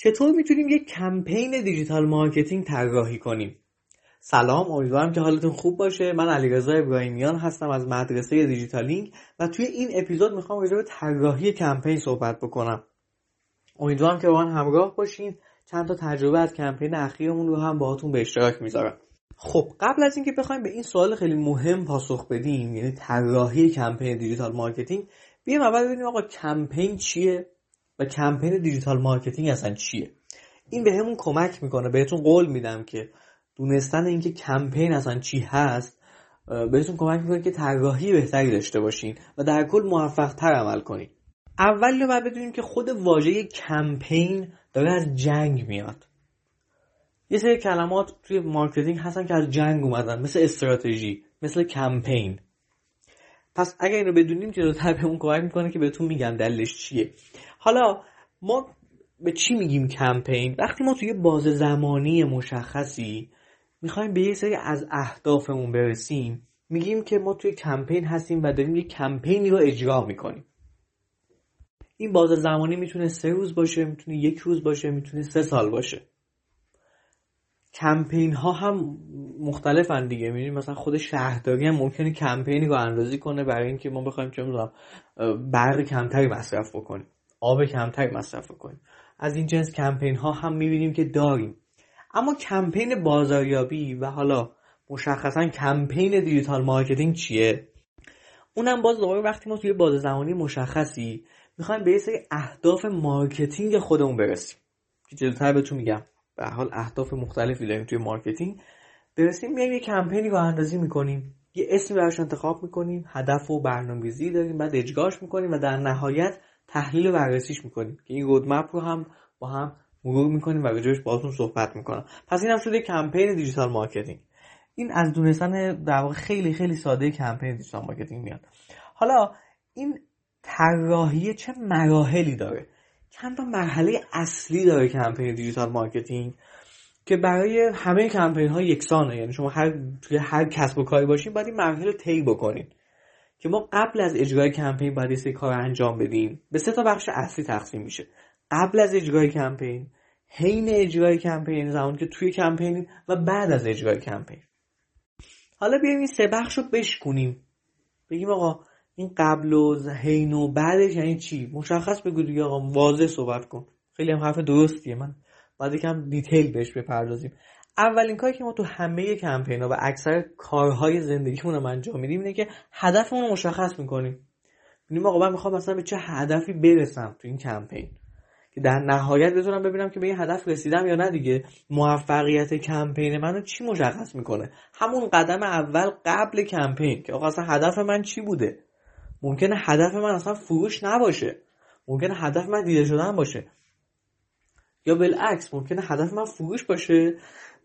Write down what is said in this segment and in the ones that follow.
چطور می‌تونیم یک کمپین digital marketing طراحی کنیم؟ سلام امیدوارم که حالتون خوب باشه. من علیرضا ابراهیمیان هستم از مدرسه دیجیتالینگ و توی این اپیزود می‌خوام راجع به طراحی کمپین صحبت بکنم. امیدوارم که با من همراه باشین. چند تا تجربه از کمپین اخیرمون رو هم باهاتون به اشتراک می‌ذارم. خب قبل از اینکه بخوایم به این سوال خیلی مهم پاسخ بدیم یعنی طراحی کمپین digital marketing بیایم اول ببینیم آقا کمپین چیه؟ و کمپین digital marketing اصلا چیه؟ این بهمون کمک می‌کنه بهتون قول میدم که دونستن اینکه کمپین اصلا چی هست بهتون کمک می‌کنه که طراحی بهتری داشته باشین و در کل موفق تر عمل کنید اول رو باید بدونیم که خود واژه کمپین داره از جنگ میاد. یه سری کلمات توی marketing هستن که از جنگ اومدن مثل استراتژی مثل کمپین. پس اگر اینو بدونیم جلوتر بهمون کمک می‌کنه که بهتون میگم دلش چیه. حالا ما به چی میگیم کمپین؟ وقتی ما توی باز زمانی مشخصی می‌خوایم به یه سری از اهدافمون برسیم میگیم که ما توی کمپین هستیم و داریم یه کمپینی رو اجرا می‌کنیم. این باز زمانی می‌تونه سه روز باشه می‌تونه یک روز باشه می‌تونه سه سال باشه. کمپین ها هم مختلفن دیگه. می‌بینیم مثلا خود شهرداری هم ممکنه کمپینی راه اندازی کنه برای اینکه ما بخوایم چه می‌دونم برق کمتری مصرف بکنیم. آب کمتری مصرف بکنیم از این جنس کمپین ها هم می‌بینیم که داریم. اما کمپین بازاریابی و حالا مشخصا کمپین digital marketing چیه؟ اونم باز دوباره وقتی ما توی بازه زمانی مشخصی می‌خوایم به یه سری اهداف marketing خودمون برسیم. که جلوتر بهتون میگم به هر حال اهداف مختلفی داریم توی marketing. برسیم میایم یه کمپینی راه اندازی می‌کنیم. یه اسمی براش انتخاب می‌کنیم. هدف و برنامه‌ریزی داریم. بعد اجراش می‌کنیم و در نهایت تحلیل و بررسیش می‌کنیم. که این roadmap رو هم با هم مرور می‌کنیم و راجعش باهاتون صحبت می‌کنم. پس این هم شده کمپین digital marketing. این از دونستن در واقع خیلی خیلی ساده کمپین digital marketing میاد. حالا این طراحی چه مراحلی داره؟ چند تا مرحله اصلی داره کمپین digital marketing که برای همه کمپین ها یکسانه. یعنی شما هر توی هر کسب و کاری باشین باید این مرحله طی بکنین. که ما قبل از اجرای کمپین باید یه کار انجام بدیم. به سه تا بخش اصلی تقسیم میشه. قبل از اجرای کمپین حین اجرای کمپین زمانی که توی کمپین و بعد از اجرای کمپین. حالا بیایم این سه بخش رو بشکنیم بگیم آقا این قبل و حین و بعدش یعنی چی؟ مشخص بگو دیگه آقا واضح صحبت کن. خیلی هم حرف درستیه. من باید یکم دیتیل بهش بپردازیم. اولین کاری که ما تو همه کمپین ها و اکثر کارهای زندگیمون رو انجام میدیم اینه که هدفمون رو مشخص می‌کنیم. میگیم آقا من می‌خوام مثلا به چه هدفی برسم تو این کمپین؟ که در نهایت بتونم ببینم که به این هدف رسیدم یا نه دیگه. موفقیت کمپین منو چی مشخص می‌کنه؟ همون قدم اول قبل کمپین که آقا اصلا هدف من چی بوده؟ ممکنه هدف من اصلا فروش نباشه. ممکنه هدف من دیده شدن باشه. یا بالعکس ممکنه هدف من فروش باشه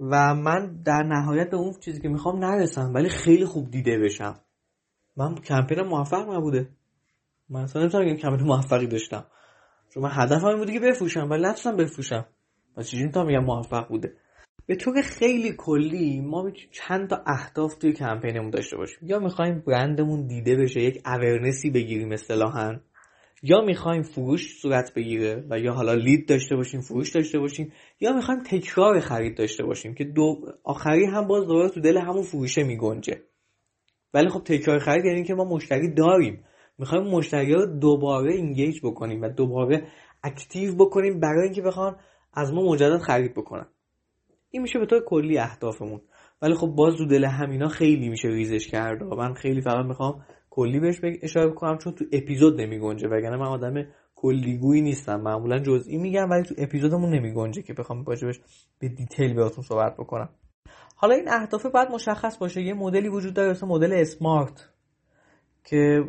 و من در نهایت به اون چیزی که می‌خوام نرسم ولی خیلی خوب دیده بشم. من کمپین موفق نبوده. من اصلا نمی‌تونم بگم کمپین موفقی داشتم. چون من هدفم این بوده که بفروشم ولی نتونستم بفروشم. و چجوری می‌تونم میگم موفق بوده؟ به طور خیلی کلی ما چند تا اهداف توی کمپینمون داشته باشیم. یا می‌خوایم برندمون دیده بشه یک اورنسی بگیریم اصطلاحا. یا می‌خوایم فروش صورت بگیره و یا حالا لید داشته باشیم فروش داشته باشیم یا می‌خوایم تکرار خرید داشته باشیم که دو آخری هم باز دوباره تو دل همون فروشه میگنجه. ولی خب تکرار خرید یعنی که ما مشتری داریم. می‌خوایم مشتری رو دوباره engage بکنیم و دوباره active بکنیم برای اینکه بخوان از ما مجدد خرید بکنن. این میشه به طور کلی اهدافمون. ولی خب باز تو دل همینا خیلی میشه ریزش کرد و من خیلی فقط می‌خوام کلی بهش اشاره بکنم چون تو اپیزود نمیگنجه وگرنه من آدم کلیگویی نیستم. معمولا جزئی میگم ولی تو اپیزودمون نمیگنجه که بخوام راجبش به detail بهتون صحبت بکنم. حالا این اهداف باید مشخص باشه. یه مدلی وجود داره مثل مدل SMART که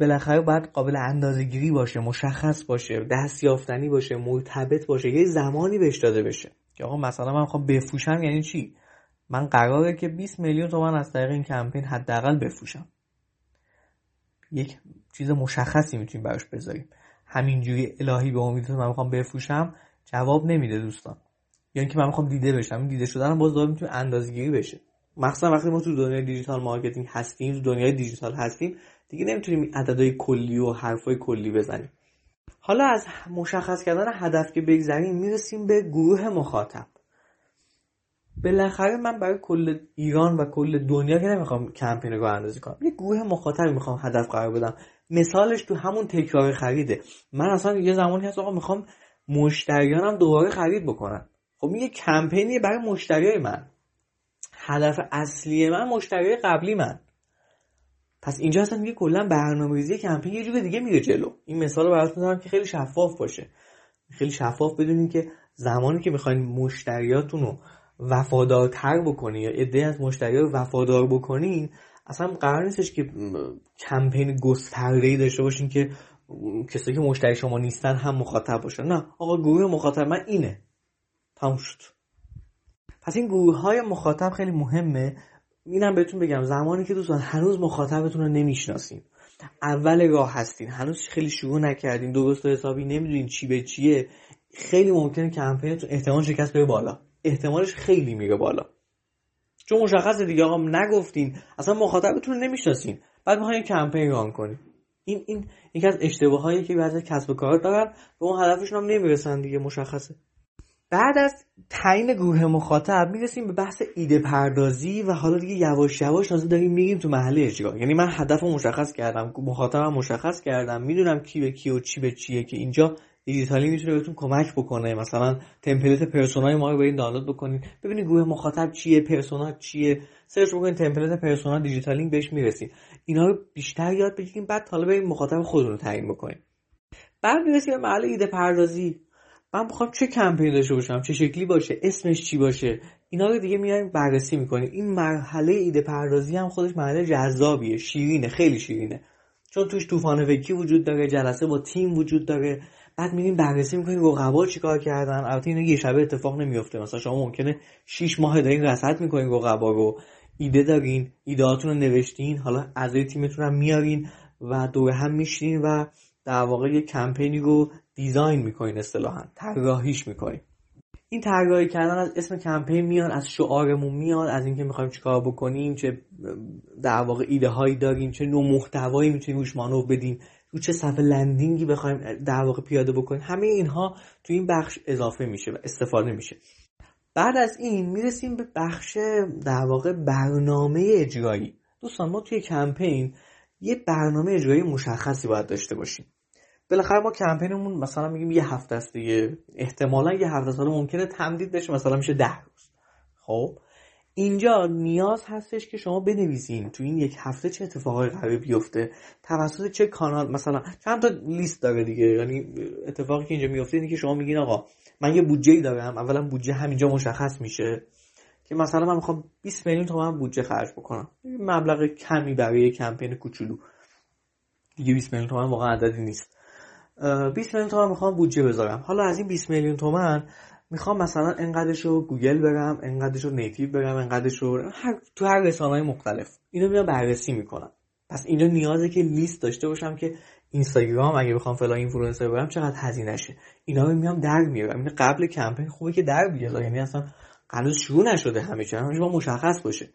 بالاخره باید قابل اندازه گیری باشه مشخص باشه دستیافتنی باشه مرتبط باشه یه زمانی بهش داده بشه. که آقا مثلا من می‌خوام بفروشم یعنی چی؟ من قراره که 20 میلیون تومن از طریق این کمپین حداقل بفروشم. یک چیز مشخصی می‌تونیم براش بذاریم. همینجوری الهی به امید من می‌خوام بفروشم جواب نمیده دوستان. یا اینکه من می‌خوام دیده بشم. دیده شدن باز داره می‌تونه اندازه‌گیری بشه. مخصوصا وقتی ما تو دنیای digital marketing هستیم تو دنیای دیجیتال هستیم دیگه نمی‌تونیم عددهای کلی و حرفای کلی بزنیم. حالا از مشخص کردن هدف که بگذریم می‌رسیم به گروه مخاطب. بالاخره من برای کل ایران و کل دنیا که نمی‌خوام کمپین راه اندازی کنم یه گروه مخاطبی می‌خوام هدف قرار بدم. مثالش تو همون تکرار خریده. من اصلا یه زمانی هست آقا می‌خوام مشتریانم دوباره خرید بکنن. خب یه کمپینی برای مشتریای من. هدف اصلی من مشتری قبلی من. پس اینجا اصلا میگه کلا برنامه‌ریزی کمپین یه جور دیگه میره جلو. این مثال رو براتون می‌زنم که خیلی شفاف باشه. خیلی شفاف بدونین که زمانی که می‌خواین مشتریاتون رو وفادارتر بکنین یا ایده از مشتری رو وفادار بکنین اصلا قرار نیستش که کمپین گسترده‌ای داشته باشین که کسایی که مشتری شما نیستن هم مخاطب باشن. نه آقا گروه مخاطب من اینه. تموم شد. پس این گروه های مخاطب خیلی مهمه. اینم بهتون بگم زمانی که دوستان هنوز مخاطبتون رو نمی‌شناسین اول راه هستین. هنوز خیلی شروع نکردین درست و حسابی نمی‌دونین چی به چیه. خیلی ممکنه کمپینتون احتمال شکست بره بالا. احتمالش خیلی میره بالا. چون مشخصه دیگه آقا نگفتین. اصلا مخاطبتون رو نمی‌شناسین. بعد می‌خواین کمپین ران کنین. این این یکی از اشتباهایی که بعضی کسب و کار دارن به اون هدفشون هم نمی‌رسن دیگه مشخصه. بعد از تعیین گروه مخاطب می‌رسیم به بحث ایده پردازی و حالا دیگه یواش یواش تازه داریم میریم تو محله اجرا. یعنی من هدف مشخص کردم مخاطبم مشخص کردم می‌دونم کی به کی و چی به چیه که اینجا دیجیتالی می‌تونه بهتون کمک بکنه. مثلا تمپلیت پرسونای ما رو برید دانلود بکنید. ببینید گروه مخاطب چیه پرسونا چیه. سرچ بکنید تمپلیت پرسونا دیجیتالی بهش می‌رسید اینا رو بیشتر یاد بگیریم بعد حالا برید مخاطب خودتون رو تعیین بکنید بعد می‌رسیم به محل ایده پردازی. من می‌خوام چه کمپین داشته باشم؟ چه شکلی باشه؟ اسمش چی باشه؟ اینا رو دیگه میایم بررسی می‌کنیم. این مرحله ایده پردازی هم خودش مرحله جذابیه. شیرینه خیلی شیرینه. چون توش طوفان فکری وجود داره جلسه با تیم وجود داره. بعد میریم بررسی می‌کنیم رقبا چیکار کردن؟ البته اینا یه شبه اتفاق نمیفته مثلا شما ممکنه 6 ماه دارین رصد می‌کنین رقبا رو. ایده دارین ایدهاتون رو نوشتین. حالا اعضای تیمتون هم میارین و دور هم میشین و در واقع یه کمپینی رو دیزاین می‌کنین اصطلاحا. طراحیش می‌کنین. این طراحی کردن از اسم کمپین میاد از شعارمون میاد از اینکه می‌خوایم چیکار بکنیم چه در واقع ایده هایی داریم چه نوع محتوایی می‌تونیم روش مانور بدیم. رو چه صفحه لندینگی بخوایم در واقع پیاده بکنیم. همه اینها تو این بخش اضافه میشه و استفاده میشه. بعد از این می‌رسیم به بخش در واقع برنامه اجرایی. دوستان ما توی کمپین یه برنامه اجرایی مشخصی باید داشته باشیم. بالاخره ما کمپینمون مثلا میگیم یه هفته است دیگه. احتمالا یه هفته سال ممکنه تمدید بشه. مثلا میشه ده روز. خب؟ اینجا نیاز هستش که شما بنویسین تو این یک هفته چه اتفاقای قرار بیفته. توسط چه کانال مثلا چند تا لیست داره دیگه. یعنی اتفاقی که اینجا میفته اینه که شما میگین آقا من یه بودجه دارم. اولا بودجه همینجا مشخص میشه که مثلا من می‌خوام 20 میلیون تومن بودجه خرج بکنم. مبلغ کمی برای کمپین کوچولو. دیگه 20 میلیون تومن واقعا عددی نیست. 20 میلیون تومن می‌خوام بودجه بذارم. حالا از این 20 میلیون تومن می‌خوام مثلا انقدرش رو گوگل برم انقدرش رو نیتیو برم انقدرش رو هر... تو هر رسانه های مختلف. اینو میام بررسی می‌کنم. پس اینجا نیازه که لیست داشته باشم که اینستاگرام اگه بخوام فلان اینفلوئنسر برم چقدر هزینه شه. اینا رو میام در میارم این قبل کمپین خوبه که در بیاد یعنی اصلا هنوز شروع نشده همه چی. همه مشخص باشه.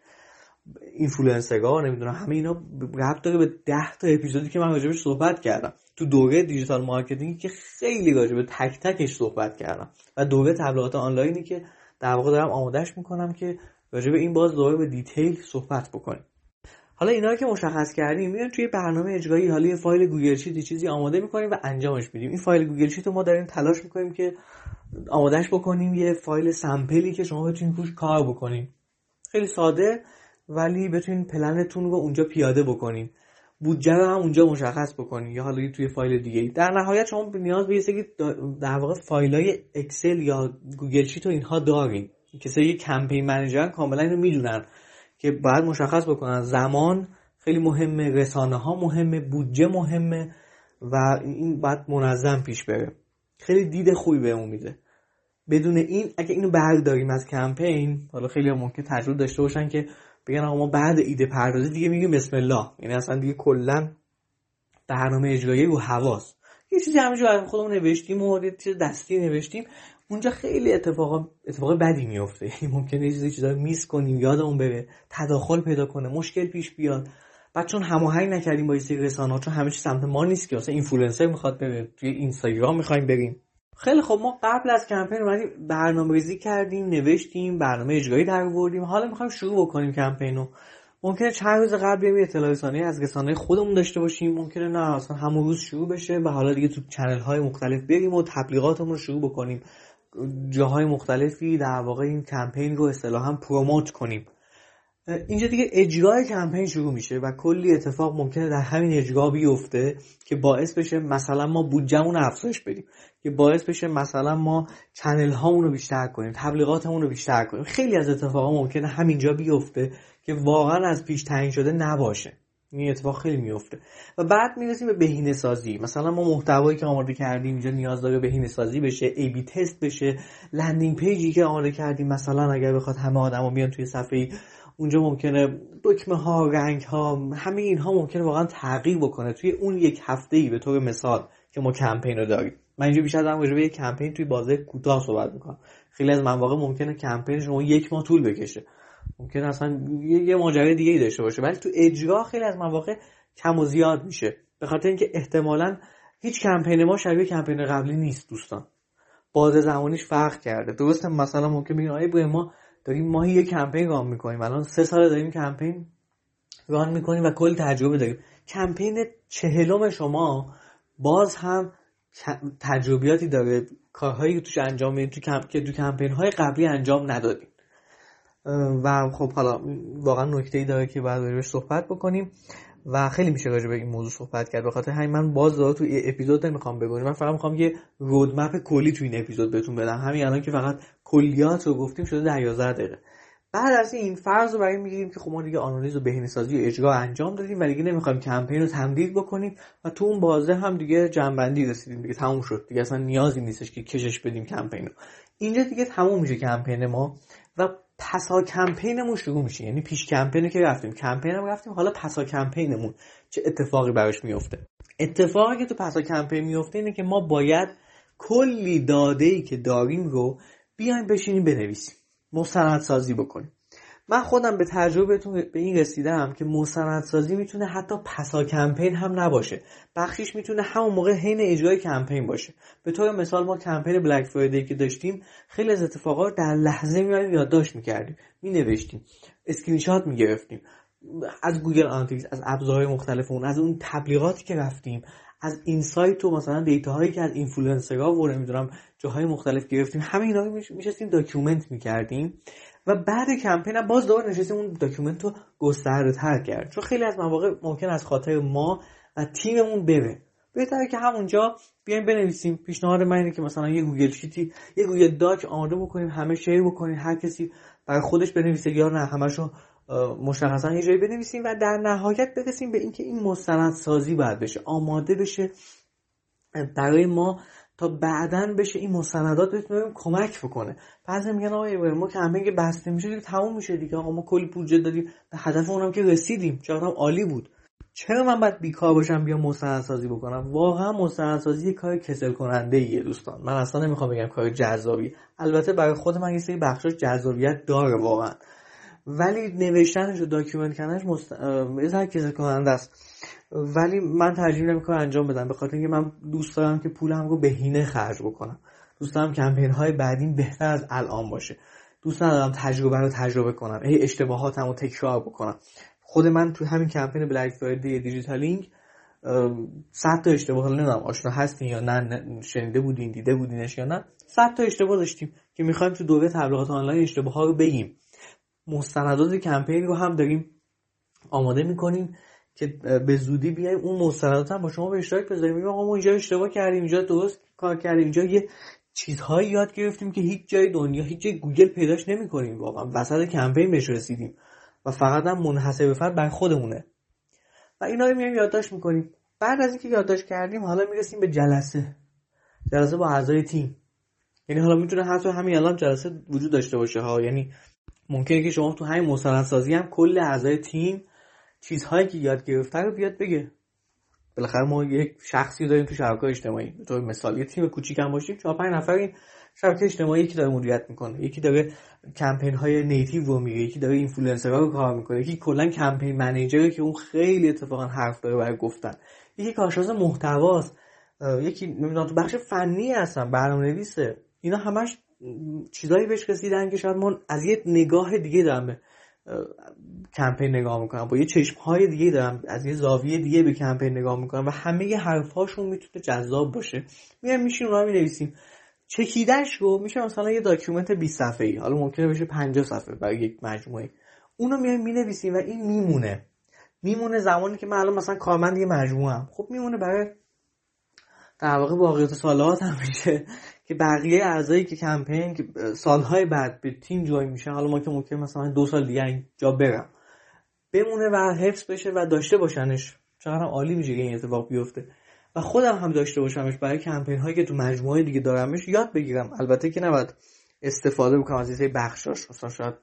اینفلوئنسرها نمی‌دونم همه اینا ربط داره به 10 تا اپیزودی که من راجبش صحبت کردم. تو دوره digital marketing که خیلی راجع تک تکش صحبت کردم. و دوره تبلیغات آنلاینی که در واقع دارم آمادهش می‌کنم که راجع به این باز دوره به detail صحبت بکنیم. حالا اینا که مشخص کردیم میایم توی برنامه اجرایی. حالا فایل گوگل شیت چیزی آماده می‌کنیم و انجامش میدیم. این فایل گوگل شیت رو ما داریم تلاش می‌کنیم که آمادهش بکنیم یه فایل sample ی که شما بتونید روش کار بکنیم خیلی ساده. ولی بتونین پلنتون رو اونجا پیاده بکنین. بودجه رو هم اونجا مشخص بکنین. یا حالا توی فایل دیگه در نهایت شما نیاز به یه در واقع فایل های اکسل یا گوگل شیت و اینها دارین. کسایی کمپین منیجرن کاملا اینو می‌دونن که باید مشخص بکنن. زمان خیلی مهمه رسانه ها مهمه بودجه مهمه و این باید منظم پیش بره. خیلی دید خوبی بهمون میده. بدون این اگه اینو برداریم از کمپین حالا خیلی ممکن تجربه داشته باشن که بگن آقا ما بعد ایده پردازی دیگه میگیم بسم الله. یعنی اصلا دیگه کلا برنامه اجرایی رو حواس. یه چیزی همینجور خودمون نوشتیم و یه چیز دستی نوشتیم. اونجا خیلی اتفاق اتفاق بدی میفته یعنی ممکنه یه چیزی چیزا miss کنیم یادمون بره. تداخل پیدا کنه مشکل پیش بیاد. بعد چون هماهنگ نکردیم با این رسانه چون همه چی سمت ما نیست که. مثلا اینفلوئنسر می‌خواد بره توی اینستاگرام می‌خوایم بریم. خیلی خب ما قبل از کمپین اومدیم برنامه ریزی کردیم نوشتیم برنامه اجرایی در آوردیم. حالا می‌خوایم شروع بکنیم کمپین رو. ممکنه چند روز قبل یه اطلاع رسانی از رسانه خودمون داشته باشیم. ممکنه نه اصلا همون روز شروع بشه و حالا دیگه تو channel های مختلف بریم و تبلیغاتمون رو شروع بکنیم. جاهای مختلفی در واقع این کمپین رو اصطلاحا پروموت کنیم. اینجا دیگه اجرای کمپین شروع میشه و کلی اتفاق ممکنه در همین اجرا بیفته که باعث بشه مثلا ما بودجهمون افزایش بدیم که باعث بشه مثلا ما چنل هامون رو بیشتر کنیم تبلیغاتمون رو بیشتر کنیم. خیلی از اتفاقا ممکنه همینجا بیفته که واقعا از پیش تعیین شده نباشه. این اتفاق خیلی میفته. و بعد می‌رسیم به بهینه سازی مثلا ما محتوایی که آماده کردیم اینجا نیاز داره بهینه سازی بشه ای بی تست بشه. landing page ی که آماده کردیم مثلا اگر بخواد همه آدما بیان توی صفحه اونجا ممکنه دکمه ها رنگ ها همه اینها ممکنه واقعا تغییر بکنه. توی اون یک هفته ای به طور مثال که ما کمپین رو داریم. من اینجا بیشتر دارم به یک کمپین توی بازه کوتاه صحبت می‌کنم. خیلی از مواقع ممکنه کمپین شما یک ماه طول بکشه. ممکنه اصلا یه, یه ماجرای دیگه ای داشته باشه. ولی تو اجرا خیلی از مواقع کم و زیاد میشه. به خاطر اینکه احتمالا هیچ کمپین ما شبیه کمپین قبلی نیست دوستان. بازه زمانیش فرق کرده. درسته مثلا ممکن بگین آیه ما داریم ماهی یه کمپین ران می‌کنیم. الان سه سال داریم کمپین ران می‌کنیم و کل تجربه داریم. کمپین چهلم شما باز هم تجربیاتی داره. کارهایی که توش انجام می‌دید تو کمپ... که تو کمپین های قبلی انجام ندادیم و خب حالا واقعا نکته ای داره که باید بهش صحبت بکنیم و خیلی میشه راجع به این موضوع صحبت کرد. بخاطر همین من باز داره تو اپیزود نمی‌خوام بگم من فقط می‌خوام یه رودمپ کلی تو این اپیزود بهتون بدم. همین الان که فقط کلیات رو گفتیم شده در 11 دقیقه. بعد از این فرض رو برای می‌گیریم که خب ما دیگه آنالیز و بهینه‌سازی و اجرا انجام دادیم و دیگه نمی‌خوایم کمپین رو تمدید بکنیم و تو اون بازه هم دیگه جنبندی رسیدیم. دیگه تموم شد. دیگه اصلا نیازی نیستش که کشش بدیم کمپین رو. اینجا دیگه تموم میشه کمپین ما و پسا کمپینمون شروع میشه. یعنی پیش کمپینی که رفتیم. کمپینم رفتیم. حالا پسا کمپینمون چه اتفاقی براش میفته اتفاقی که تو پسا کمپین میفته اینه که ما باید کلی داده ای که داریم رو بیایم بشینیم بنویسیم. مستندسازی بکنیم. من خودم به تجربهتون به این رسیدم که مستندسازی می‌تونه حتی پسا کمپین هم نباشه. بخشیش می‌تونه همون موقع حین اجرای کمپین باشه. به طور مثال ما کمپین بلک فرایدی که داشتیم خیلی از اتفاقات در لحظه میاریم یادداشت می‌کردیم مینوشتیم اسکرین شات می‌گرفتیم. از گوگل آنالیتیکس از ابزارهای مختلف اون از اون تبلیغاتی که رفتیم از insight و مثلا data هایی که از اینفلوئنسرها و نمی‌دونم جاهای مختلف گرفتیم همه اینا رو میشستیم document می‌کردیم و بعد کمپین باز دوباره نشستیم اون document رو گسترده تر کرد. چون خیلی از مواقع ممکن از خاطر ما و تیممون بره. بهتره که همونجا بیایم بنویسیم. پیشنهاد من اینه که مثلا یه گوگل شیتی یه گوگل داک آماده بکنیم همه share بکنیم هر کسی برای خودش بنویسه یا نه همشو مشخصا یه جایی بنویسیم و در نهایت برسیم به اینکه این مستند سازی باید بشه آماده بشه. برای ما تا بعدا بشه این مستندات بتونیم کمک بکنه. بعضی میگن آقا ما کمپین که بسته میشه دیگه تموم میشه دیگه. آقا ما کلی بودجه دادیم به هدف اونم که رسیدیم. چقدر عالی بود. چرا من باید بیکار باشم بیام مستندسازی بکنم؟ واقعا مستندسازی کار کسل کننده ایه دوستان. من اصلا نمی‌خوام بگم کار جذابی البته برای خود من یه سری بخشاش جذابیت داره واقعا. ولی نوشتنش و document کردنش مست... کسل کننده است. ولی من ترجیح نمی‌کنم انجام بدم. به خاطر اینکه من دوست دارم که پولم رو بهینه خرج بکنم. دوست دارم کمپین های بعدین بهتر از الان باشه. دوست ندارم تجربه رو تجربه کنم. هی اشتباهاتم رو تکرار بکنم. خود من تو همین کمپین Black Friday دیجیتالینگ صد تا اشتباه نمی‌دونم آشنا هستین یا نه شنیده بودین دیده بودینش یا نه. صد تا اشتباه داشتیم که می‌خوایم تو دوره تبلیغات آنلاین اشتباه ها رو بگیم. مستندات کمپین رو هم داریم آماده می‌کنیم که به زودی بیایم اون مستندات هم با شما به اشتراک بذاریم. آقا ما اینجا اشتباه کردیم اینجا درست کار کردیم اینجا یه چیزهایی یاد گرفتیم که هیچ جای دنیا هیچ جای گوگل پیداش نمی‌کنیم واقعا. وسط کمپین بهش رسیدیم و فقط هم منحصر به فرد بر خودمونه. و اینا رو میایم یادداشت می‌کنیم. بعد از اینکه یادداشت کردیم حالا می‌رسیم به جلسه. جلسه با اعضای تیم. یعنی حالا می‌تونه حتی همین الان جلسه وجود داشته باشه ها. یعنی ممکنه که شما تو همین مستندسازی هم کل اعضای تیم چیزهایی که یاد گرفته رو بیاد بگه. بالاخره ما یک شخصی داریم تو شبکه اجتماعی. به مثال یه تیم کوچیک هم باشیم چهار پنج نفر این شبکه اجتماعی یکی داره مدیریت می‌کنه. یکی داره کمپین های native رو میگه یکی داره اینفلوئنسرها رو کار می‌کنه. یکی کلا campaign manager ه که اون خیلی اتفاقا حرف داره برای گفتن. یکی کارشناس محتواست یکی نمی‌دونم تو بخش فنی هستن برنامه‌نویسه. اینا همش چیزایی بهش رسیدن که شاید من از یه نگاه دیگه دارم کمپین نگاه می‌کنم با یه چشم های دیگه دارم از یه زاویه دیگه به کمپین نگاه می‌کنم و همه حرفهاشون می‌تونه جذاب باشه. میام میشیم رو می‌نویسیم. چکیدش رو میشه مثلا یه داکیومنت 20 صفحه ای حالا ممکنه بشه 50 صفحه برای یک مجموعه. اونو میایم می‌نویسیم و این میمونه. میمونه زمانی که من الان مثلا کارمند یه مجموعه هم خب میمونه برای در واقع واقعیت سالات هم میشه. که بقیه اعضایی که کمپین سالهای بعد به تیم جوین میشن حالا ما که ممکن مثلا دو سال دیگه اینجا برم. بمونه و حفظ بشه و داشته باشنش. چقدر عالی میشه که این اتفاق بیفته. و خودم هم داشته باشمش برای کمپین هایی که تو مجموعه دیگه دارمش یاد بگیرم. البته که نباید استفاده بکنم از این بخشاش. اصلا شاید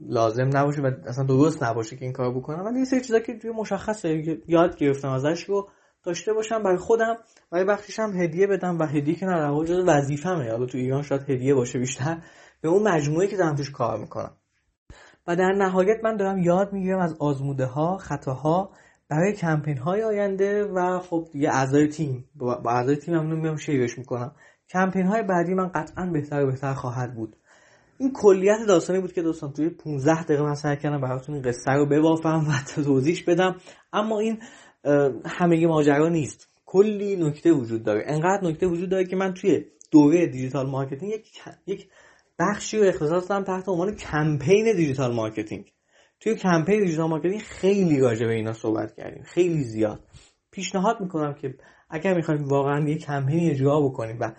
لازم نباشه و اصلا درست نباشه که این کار بکنم. ولی این سری چیزا که توی مشخصه یاد گرفتم ازش رو داشته باشم برای خودم و بخشش هم هدیه بدم و هدیه که نه جز وظیفه‌مه. حالا تو ایران شاید هدیه باشه بیشتر. به اون مجموعه که دارم توش کار می‌کنم. و در نهایت من دارم یاد می‌گیرم از آزموده ها خطاها برای کمپین های آینده و خب دیگه اعضای تیم. با اعضای تیم هم میام شیرش می‌کنم. کمپین های بعدی من قطعا بهتر و بهتر خواهد بود. این کلیت داستانی بود که دوستان توی 15 دقیقه من سعی کردم براتون این قصه رو ببافم و توضیح بدم. اما این همه ماجرا نیست. کلی نکته وجود داره. انقدر نکته وجود داره که من توی دوره digital marketing یک یک بخشی رو اختصاص دادم تحت عنوان کمپین digital marketing. توی کمپین digital marketing خیلی راجع به اینا صحبت کردیم. خیلی زیاد. پیشنهاد می‌کنم که اگر می‌خوایم واقعا یک کمپینی اجرا بکنیم و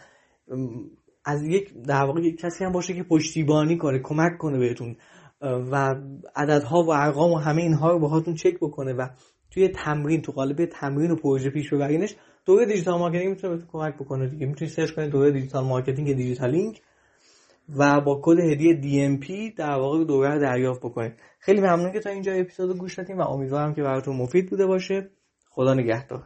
از یک در واقع یک کسی هم باشه که پشتیبانی کنه کمک کنه بهتون و عددها و ارقام و همه اینها رو باهاتون چک بکنه و توی تمرین تو قالب تمرین و پروژه پیش ببرینش. دوره digital marketing می‌تونه بهتون کمک بکنه دیگه. می‌تونید search کنید دوره digital marketing دیجیتالینگ و با کد هدیه DMP در واقع دوره رو دریافت بکنید خیلی ممنون که تا اینجا اپیزود گوش دادیم و امیدوارم که براتون مفید بوده باشه. خدا نگهدار.